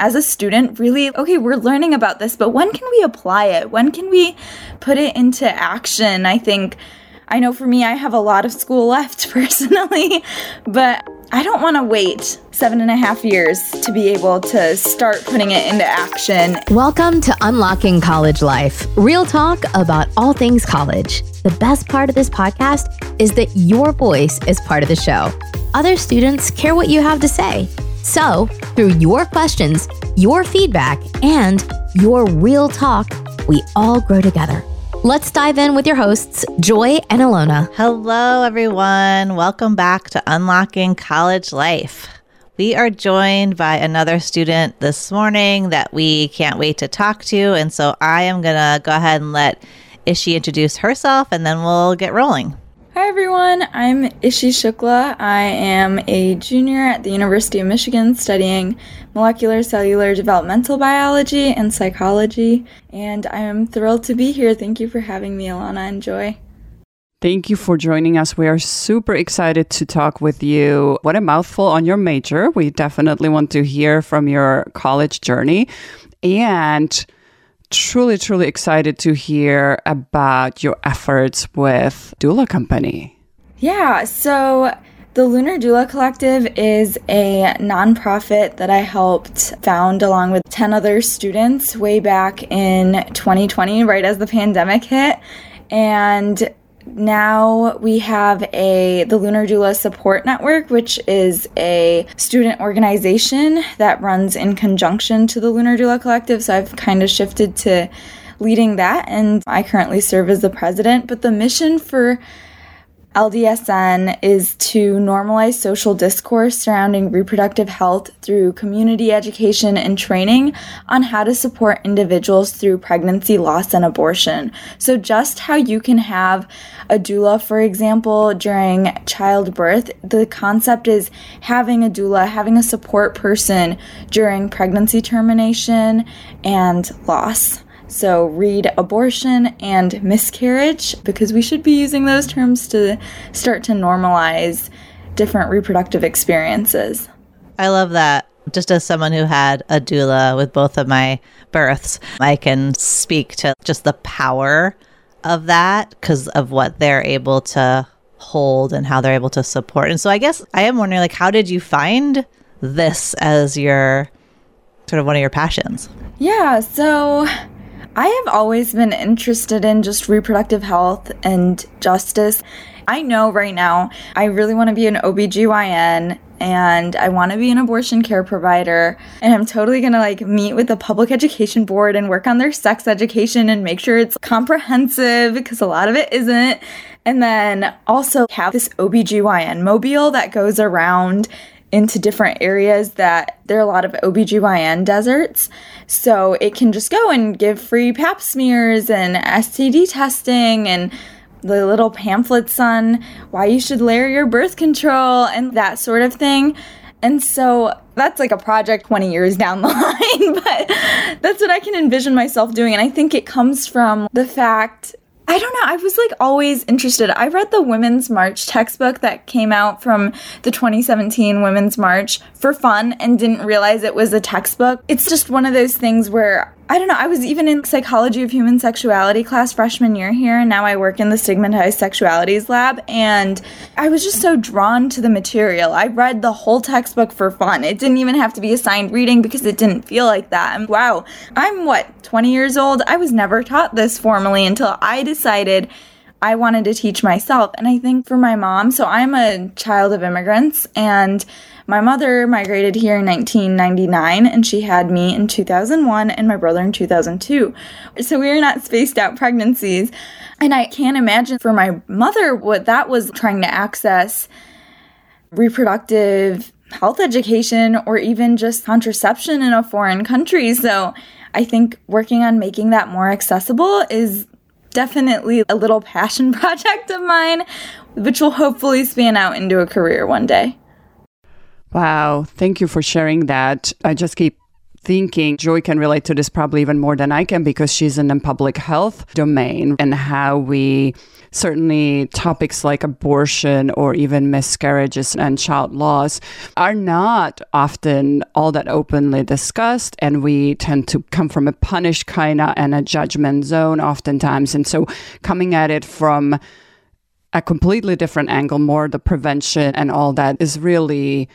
as a student really, okay, we're learning about this, but when can we apply it? When can we put it into action? I think, I know for me, I have a lot of school left personally, but I don't want to wait seven and a half years to be able to start putting it into action. Welcome to Unlocking College Life, real talk about all things college. The best part of this podcast is that your voice is part of the show. Other students care what you have to say. So, through your questions, your feedback, and your real talk, we all grow together. Let's dive in with your hosts, Joy and Alona. Hello, everyone. Welcome back to Unlocking College Life. We are joined by another student this morning that we can't wait to talk to. And so I am going to go ahead and let Ishi introduce herself and then we'll get rolling. Hi everyone, I'm Ishi Shukla. I am a junior at the University of Michigan studying molecular cellular developmental biology and psychology, and I am thrilled to be here. Thank you for having me, Alana and Joy. Thank you for joining us. We are super excited to talk with you. What a mouthful on your major. We definitely want to hear from your college journey. And truly, truly excited to hear about your efforts with Doula Company. Yeah, so the Lunar Doula Collective is a nonprofit that I helped found along with 10 other students way back in 2020, right as the pandemic hit. And now we have a the Lunar Doula Support Network, which is a student organization that runs in conjunction to the Lunar Doula Collective. So I've kind of shifted to leading that, and I currently serve as the president. But the mission for LDSN is to normalize social discourse surrounding reproductive health through community education and training on how to support individuals through pregnancy, loss, and abortion. So, just how you can have a doula, for example, during childbirth, the concept is having a doula, having a support person during pregnancy termination and loss. So, read abortion and miscarriage because we should be using those terms to start to normalize different reproductive experiences. I love that. Just as someone who had a doula with both of my births, I can speak to just the power of that because of what they're able to hold and how they're able to support. And so I guess I am wondering like how did you find this as your sort of one of your passions? Yeah, so I have always been interested in just reproductive health and justice. I know right now I really want to be an OBGYN and I want to be an abortion care provider and I'm totally going to like meet with the public education board and work on their sex education and make sure it's comprehensive because a lot of it isn't. And then also have this OBGYN mobile that goes around into different areas that there are a lot of OBGYN deserts. So it can just go and give free pap smears and STD testing and the little pamphlets on why you should layer your birth control and that sort of thing. And so that's like a project 20 years down the line, but that's what I can envision myself doing. And I think it comes from the fact I don't know. I was like always interested. I read the Women's March textbook that came out from the 2017 Women's March for fun and didn't realize it was a textbook. It's just one of those things where I don't know. I was even in psychology of human sexuality class freshman year here, and now I work in the stigmatized sexualities lab. And I was just so drawn to the material. I read the whole textbook for fun. It didn't even have to be assigned reading because it didn't feel like that. And wow, I'm what, 20 years old? I was never taught this formally until I decided I wanted to teach myself. And I think for my mom, so I'm a child of immigrants, and my mother migrated here in 1999 and she had me in 2001 and my brother in 2002. So we are not spaced out pregnancies. And I can't imagine for my mother what that was trying to access reproductive health education or even just contraception in a foreign country. So I think working on making that more accessible is definitely a little passion project of mine, which will hopefully span out into a career one day. Wow. Thank you for sharing that. I just keep thinking Joy can relate to this probably even more than I can because she's in the public health domain and how we certainly topics like abortion or even miscarriages and child loss are not often all that openly discussed. And we tend to come from a punished kind of and a judgment zone oftentimes. And so coming at it from a completely different angle, more the prevention and all that is really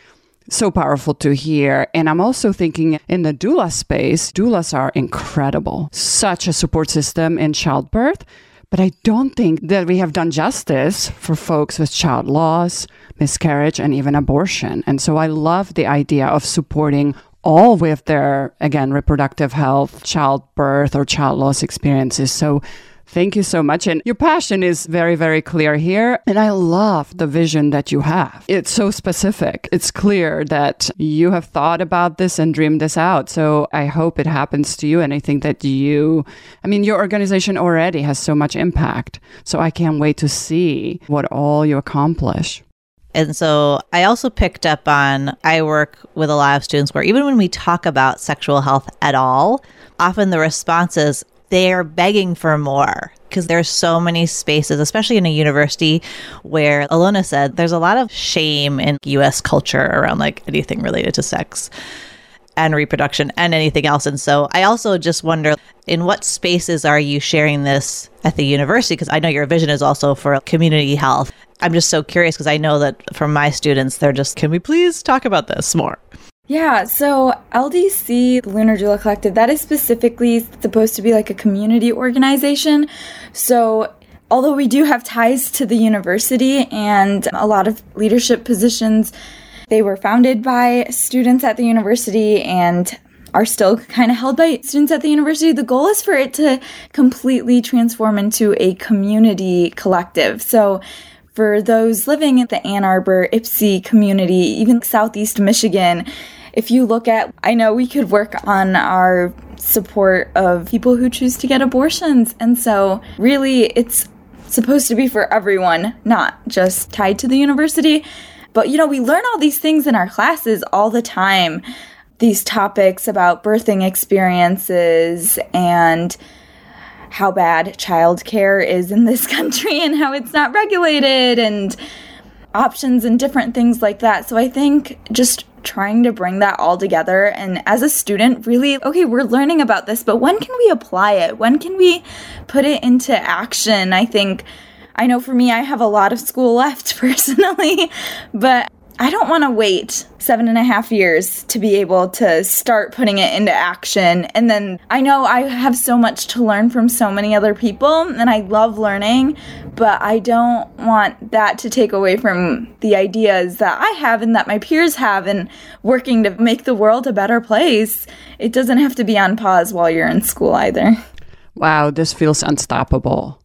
so powerful to hear. And I'm also thinking in the doula space, doulas are incredible, such a support system in childbirth. But I don't think that we have done justice for folks with child loss, miscarriage, and even abortion. And so I love the idea of supporting all with their, again, reproductive health, childbirth, or child loss experiences. So Thank you so much. And your passion is very, very clear here. And I love the vision that you have. It's so specific. It's clear that you have thought about this and dreamed this out. So I hope it happens to you. And I think that you, I mean, your organization already has so much impact. So I can't wait to see what all you accomplish. And so I also picked up on, I work with a lot of students where even when we talk about sexual health at all, often the response is, they are begging for more because there's so many spaces, especially in a university where Alona said there's a lot of shame in US culture around like anything related to sex and reproduction and anything else. And so I also just wonder in what spaces are you sharing this at the university? Because I know your vision is also for community health. I'm just so curious because I know that for my students, they're just, can we please talk about this more? Yeah, so LDC, the Lunar Doula Collective, that is specifically supposed to be like a community organization. So although we do have ties to the university and a lot of leadership positions, they were founded by students at the university and are still kind of held by students at the university. The goal is for it to completely transform into a community collective. So for those living in the Ann Arbor, Ypsi community, even Southeast Michigan, if you look at, I know we could work on our support of people who choose to get abortions. And so, really, it's supposed to be for everyone, not just tied to the university. But, you know, we learn all these things in our classes all the time. These topics about birthing experiences and how bad childcare is in this country and how it's not regulated and options and different things like that. So I think just trying to bring that all together and as a student really okay we're learning about this but when can we apply it when can we put it into action i think i know for me i have a lot of school left personally but I don't want to wait seven and a half years to be able to start putting it into action. And then I know I have so much to learn from so many other people, and I love learning, but I don't want that to take away from the ideas that I have and that my peers have and working to make the world a better place. It doesn't have to be on pause while you're in school either. Wow, this feels unstoppable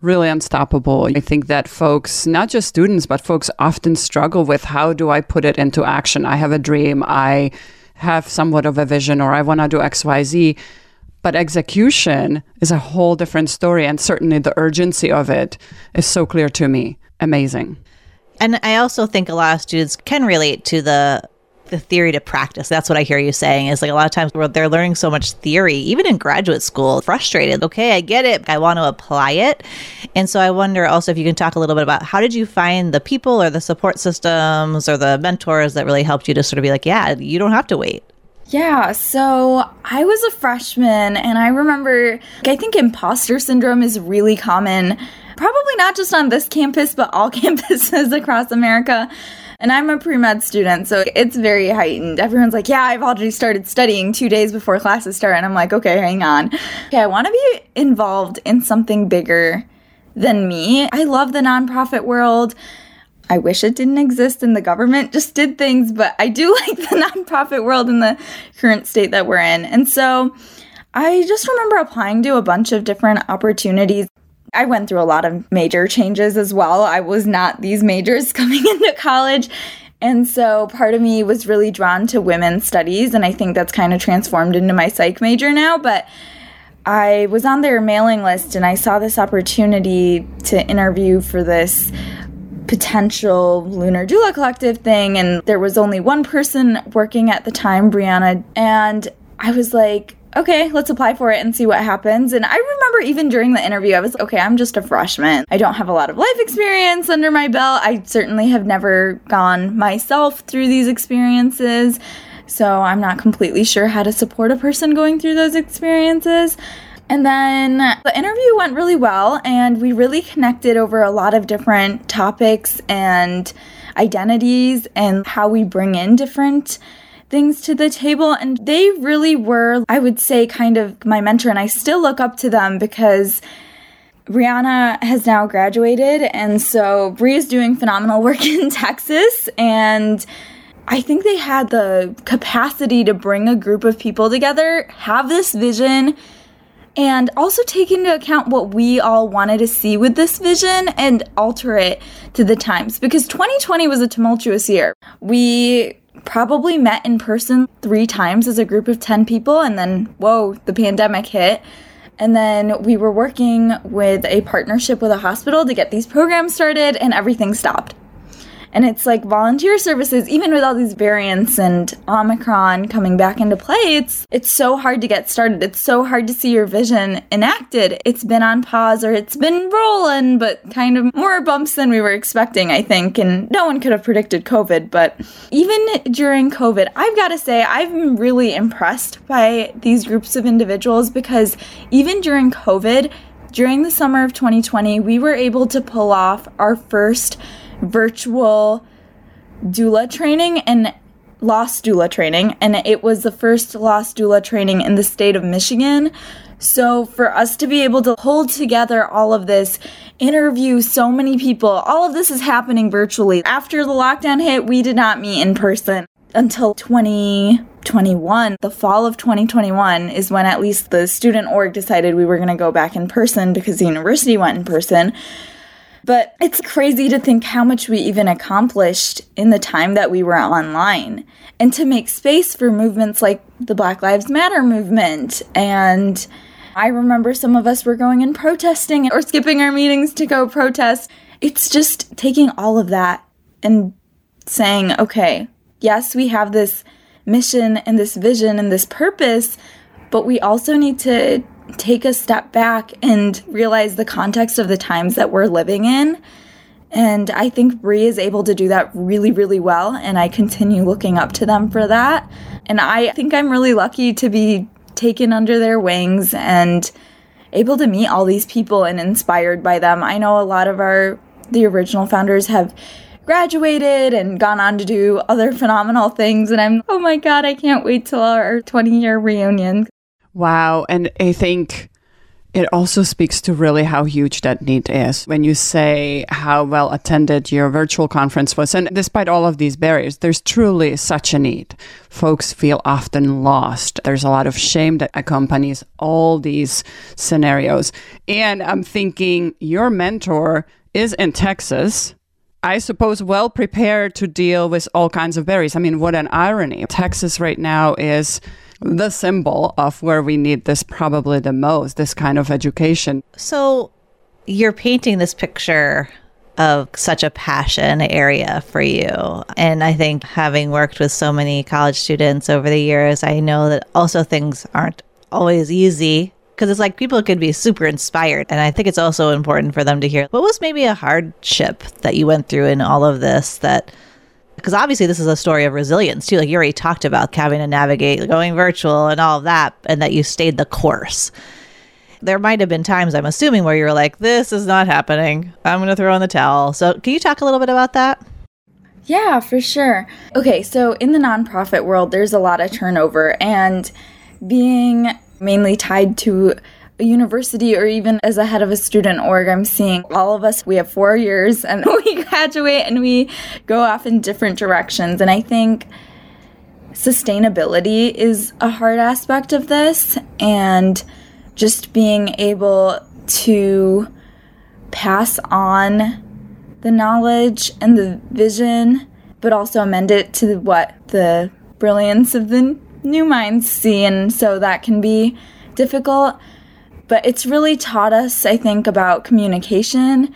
really unstoppable. I think that folks, not just students, but folks often struggle with how do I put it into action? I have a dream, I have somewhat of a vision, or I want to do XYZ. But execution is a whole different story. And certainly the urgency of it is so clear to me. Amazing. And I also think a lot of students can relate to the the theory to practice. That's what I hear you saying is like a lot of times where they're learning so much theory, even in graduate school, frustrated. Okay, I get it. I want to apply it. And so I wonder also if you can talk a little bit about how did you find the people or the support systems or the mentors that really helped you to sort of be like, yeah, you don't have to wait. Yeah, so I was a freshman and I remember, I think imposter syndrome is really common, probably not just on this campus, but all campuses across America. And I'm a pre med student, so it's very heightened. Everyone's like, Yeah, I've already started studying two days before classes start. And I'm like, Okay, hang on. Okay, I want to be involved in something bigger than me. I love the nonprofit world. I wish it didn't exist and the government just did things, but I do like the nonprofit world in the current state that we're in. And so I just remember applying to a bunch of different opportunities. I went through a lot of major changes as well. I was not these majors coming into college. And so part of me was really drawn to women's studies, and I think that's kind of transformed into my psych major now. But I was on their mailing list and I saw this opportunity to interview for this potential lunar doula collective thing and there was only one person working at the time brianna and I was like, okay, let's apply for it and see what happens. And I remember even during the interview, I was, okay, I'm just a freshman. I don't have a lot of life experience under my belt. I certainly have never gone myself through these experiences. So I'm not completely sure how to support a person going through those experiences. And then the interview went really well, and we really connected over a lot of different topics and identities and how we bring in different things to the table. And they really were, I would say, kind of my mentor. And I still look up to them because Brianna has now graduated. And so Bree is doing phenomenal work in Texas. And I think they had the capacity to bring a group of people together, have this vision, and also take into account what we all wanted to see with this vision and alter it to the times. Because 2020 was a tumultuous year. We probably met in person three times as a group of 10 people, and then, whoa, the pandemic hit. And then we were working with a partnership with a hospital to get these programs started, and everything stopped. And it's like volunteer services, even with all these variants and Omicron coming back into play, it's it's so hard to get started. It's so hard to see your vision enacted. It's been on pause or it's been rolling, but kind of more bumps than we were expecting, I think. And no one could have predicted COVID, but even during COVID, I've got to say I'm really impressed by these groups of individuals because even during COVID, during the summer of 2020, we were able to pull off our first virtual doula training and loss doula training, and it was the first loss doula training in the state of Michigan. So, for us to be able to hold together all of this, interview so many people, all of this is happening virtually. After the lockdown hit, we did not meet in person until 2021. The fall of 2021 is when at least the student org decided we were going to go back in person because the university went in person. But it's crazy to think how much we even accomplished in the time that we were online and to make space for movements like the Black Lives Matter movement. And I remember some of us were going and protesting or skipping our meetings to go protest. It's just taking all of that and saying, okay, yes, we have this mission and this vision and this purpose, but we also need to take a step back and realize the context of the times that we're living in. And I think Bree is able to do that really, really well. And I continue looking up to them for that. And I think I'm really lucky to be taken under their wings and able to meet all these people and inspired by them. I know a lot of our, the original founders have graduated and gone on to do other phenomenal things. And I'm, oh my God, I can't wait till our 20 year reunion. Wow. And I think it also speaks to really how huge that need is when you say how well attended your virtual conference was. And despite all of these barriers, there's truly such a need. Folks feel often lost. There's a lot of shame that accompanies all these scenarios. And I'm thinking your mentor is in Texas. I suppose well prepared to deal with all kinds of barriers. I mean, what an irony. Texas right now is the symbol of where we need this probably the most, this kind of education. So you're painting this picture of such a passion area for you. And I think having worked with so many college students over the years, I know that also things aren't always easy because it's like people could be super inspired. And I think it's also important for them to hear what was maybe a hardship that you went through in all of this that because obviously this is a story of resilience too. Like you already talked about having to navigate going virtual and all of that, and that you stayed the course. There might have been times, I'm assuming, where you were like, this is not happening. I'm going to throw in the towel. So, can you talk a little bit about that? Yeah, for sure. Okay, so in the nonprofit world, there's a lot of turnover, and being mainly tied to a university or even as a head of a student org, I'm seeing all of us, we have four years and we graduate and we go off in different directions. And I think sustainability is a hard aspect of this and just being able to pass on the knowledge and the vision, but also amend it to what the brilliance of the new minds see. And so that can be difficult but it's really taught us, I think, about communication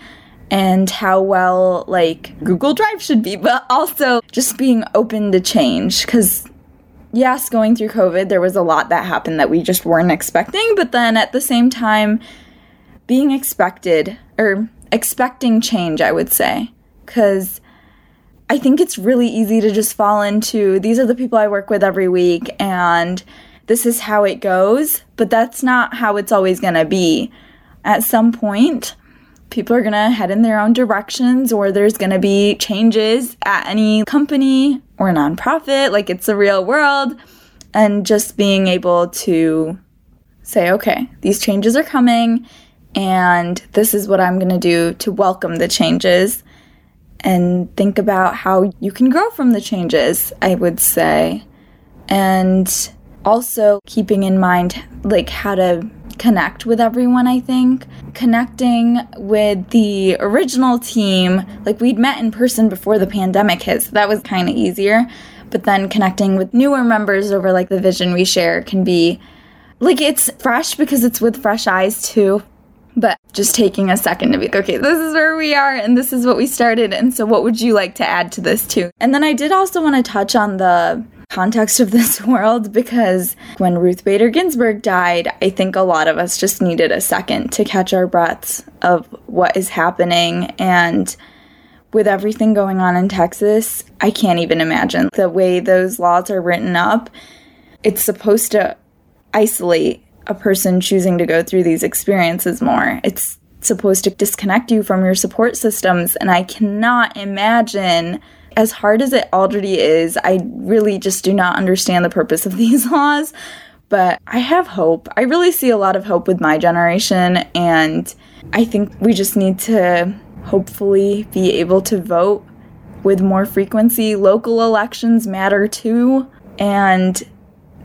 and how well like Google Drive should be, but also just being open to change. Because yes, going through COVID, there was a lot that happened that we just weren't expecting, but then at the same time, being expected or expecting change, I would say, because I think it's really easy to just fall into these are the people I work with every week and this is how it goes, but that's not how it's always going to be. At some point, people are going to head in their own directions or there's going to be changes at any company or nonprofit like it's the real world and just being able to say okay these changes are coming and this is what I'm going to do to welcome the changes and think about how you can grow from the changes I would say and also keeping in mind like how to connect with everyone, I think. Connecting with the original team, like we'd met in person before the pandemic hit, so that was kind of easier. But then connecting with newer members over like the vision we share can be like it's fresh because it's with fresh eyes too. But just taking a second to be like, okay, this is where we are and this is what we started. And so, what would you like to add to this too? And then I did also want to touch on the context of this world because when Ruth Bader Ginsburg died, I think a lot of us just needed a second to catch our breaths of what is happening. And with everything going on in Texas, I can't even imagine the way those laws are written up. It's supposed to isolate a person choosing to go through these experiences more. It's supposed to disconnect you from your support systems. And I cannot imagine as hard as it already is, I really just do not understand the purpose of these laws. But I have hope. I really see a lot of hope with my generation, and I think we just need to hopefully be able to vote with more frequency. Local elections matter too, and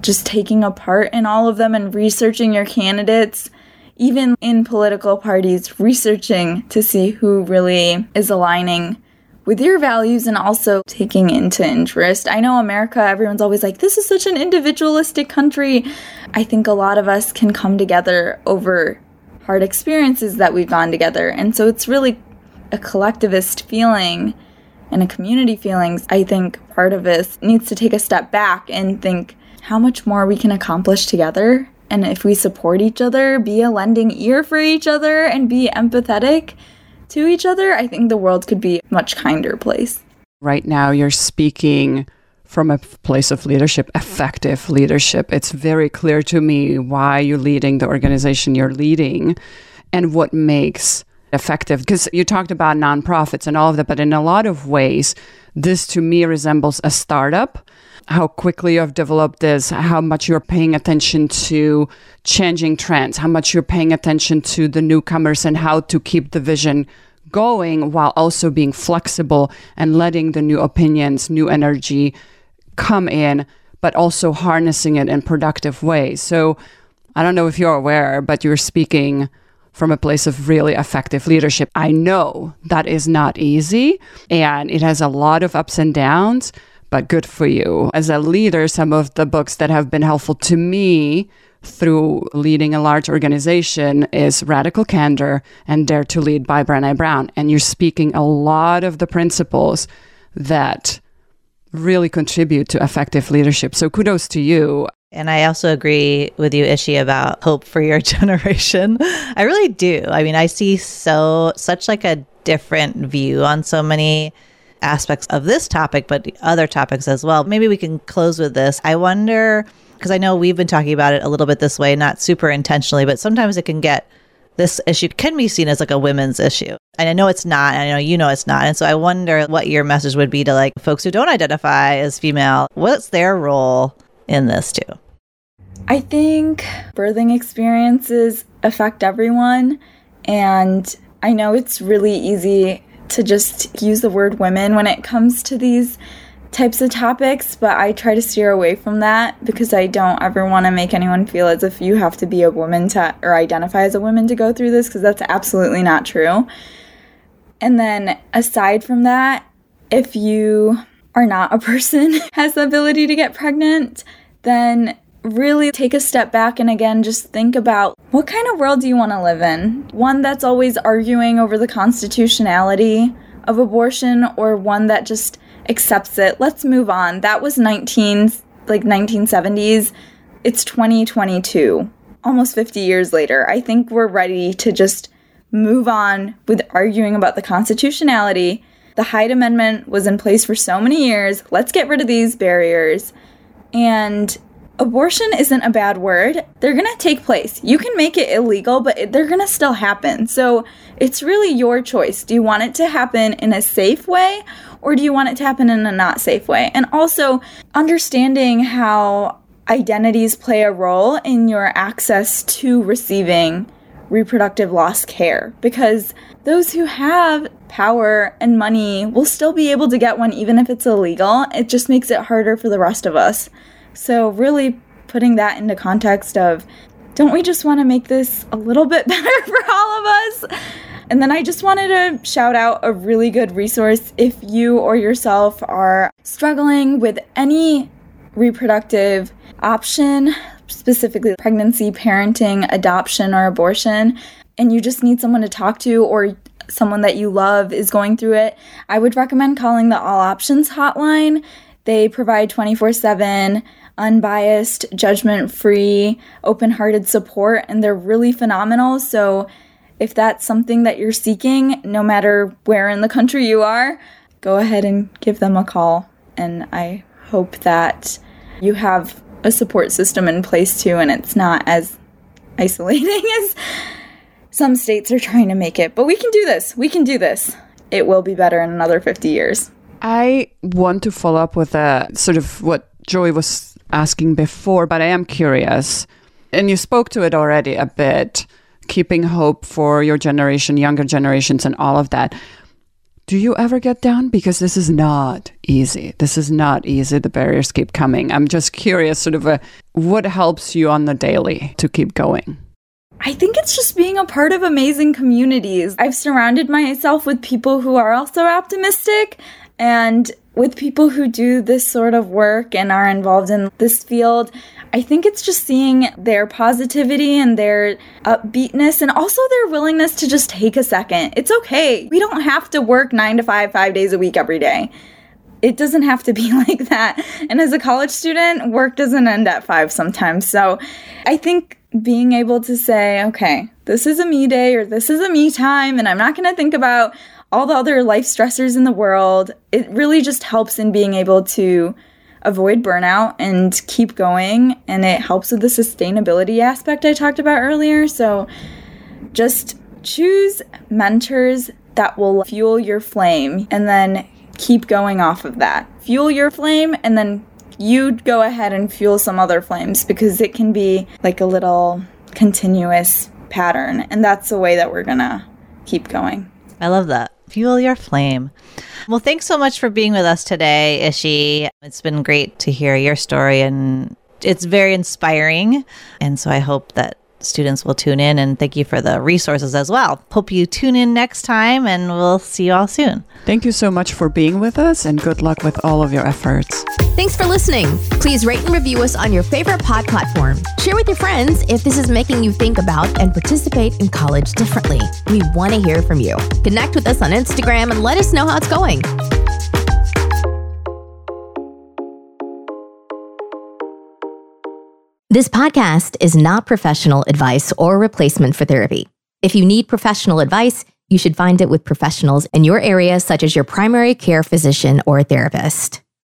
just taking a part in all of them and researching your candidates even in political parties, researching to see who really is aligning with your values and also taking into interest. I know America, everyone's always like, this is such an individualistic country. I think a lot of us can come together over hard experiences that we've gone together. And so it's really a collectivist feeling and a community feelings. I think part of us needs to take a step back and think how much more we can accomplish together. And if we support each other, be a lending ear for each other, and be empathetic, to each other, I think the world could be a much kinder place. Right now, you're speaking from a place of leadership, effective leadership. It's very clear to me why you're leading the organization you're leading and what makes effective. Because you talked about nonprofits and all of that, but in a lot of ways, this to me resembles a startup. How quickly you have developed this, how much you're paying attention to changing trends, how much you're paying attention to the newcomers and how to keep the vision going while also being flexible and letting the new opinions, new energy come in, but also harnessing it in productive ways. So I don't know if you're aware, but you're speaking from a place of really effective leadership. I know that is not easy and it has a lot of ups and downs, but good for you. As a leader, some of the books that have been helpful to me through leading a large organization is Radical Candor and Dare to Lead by Brene Brown. And you're speaking a lot of the principles that really contribute to effective leadership. So kudos to you. And I also agree with you, Ishi, about hope for your generation. I really do. I mean, I see so such like a different view on so many aspects of this topic, but other topics as well. Maybe we can close with this. I wonder because I know we've been talking about it a little bit this way, not super intentionally, but sometimes it can get this issue can be seen as like a women's issue. And I know it's not, and I know you know it's not. And so I wonder what your message would be to like folks who don't identify as female. What's their role in this too? I think birthing experiences affect everyone. And I know it's really easy to just use the word women when it comes to these types of topics, but I try to steer away from that because I don't ever want to make anyone feel as if you have to be a woman to or identify as a woman to go through this because that's absolutely not true. And then aside from that, if you are not a person has the ability to get pregnant, then really take a step back and again just think about what kind of world do you want to live in? One that's always arguing over the constitutionality of abortion or one that just accepts it. Let's move on. That was 19 like 1970s. It's 2022, almost 50 years later. I think we're ready to just move on with arguing about the constitutionality. The Hyde Amendment was in place for so many years. Let's get rid of these barriers. And abortion isn't a bad word. They're going to take place. You can make it illegal, but they're going to still happen. So it's really your choice. Do you want it to happen in a safe way or do you want it to happen in a not safe way? And also understanding how identities play a role in your access to receiving reproductive loss care because those who have power and money will still be able to get one even if it's illegal. It just makes it harder for the rest of us. So, really putting that into context of don't we just want to make this a little bit better for all of us? And then I just wanted to shout out a really good resource if you or yourself are struggling with any reproductive option, specifically pregnancy, parenting, adoption, or abortion, and you just need someone to talk to or someone that you love is going through it, I would recommend calling the All Options hotline. They provide 24 7 unbiased, judgment free, open hearted support, and they're really phenomenal. So, if that's something that you're seeking, no matter where in the country you are, go ahead and give them a call. And I hope that you have a support system in place too, and it's not as isolating as some states are trying to make it. But we can do this. We can do this. It will be better in another 50 years. I want to follow up with a sort of what Joy was asking before, but I am curious. And you spoke to it already a bit, keeping hope for your generation, younger generations, and all of that. Do you ever get down? Because this is not easy. This is not easy. The barriers keep coming. I'm just curious, sort of, a, what helps you on the daily to keep going? I think it's just being a part of amazing communities. I've surrounded myself with people who are also optimistic and with people who do this sort of work and are involved in this field, I think it's just seeing their positivity and their upbeatness and also their willingness to just take a second. It's okay. We don't have to work nine to five, five days a week every day. It doesn't have to be like that. And as a college student, work doesn't end at five sometimes. So I think being able to say, okay, this is a me day or this is a me time, and I'm not going to think about all the other life stressors in the world. It really just helps in being able to avoid burnout and keep going. And it helps with the sustainability aspect I talked about earlier. So just choose mentors that will fuel your flame and then keep going off of that. Fuel your flame and then you go ahead and fuel some other flames because it can be like a little continuous pattern. And that's the way that we're going to keep going. I love that fuel your flame. Well, thanks so much for being with us today, Ishi. It's been great to hear your story and it's very inspiring. And so I hope that students will tune in and thank you for the resources as well. Hope you tune in next time and we'll see you all soon. Thank you so much for being with us and good luck with all of your efforts. Thanks for listening. Please rate and review us on your favorite pod platform. Share with your friends if this is making you think about and participate in college differently. We want to hear from you. Connect with us on Instagram and let us know how it's going. This podcast is not professional advice or replacement for therapy. If you need professional advice, you should find it with professionals in your area, such as your primary care physician or therapist.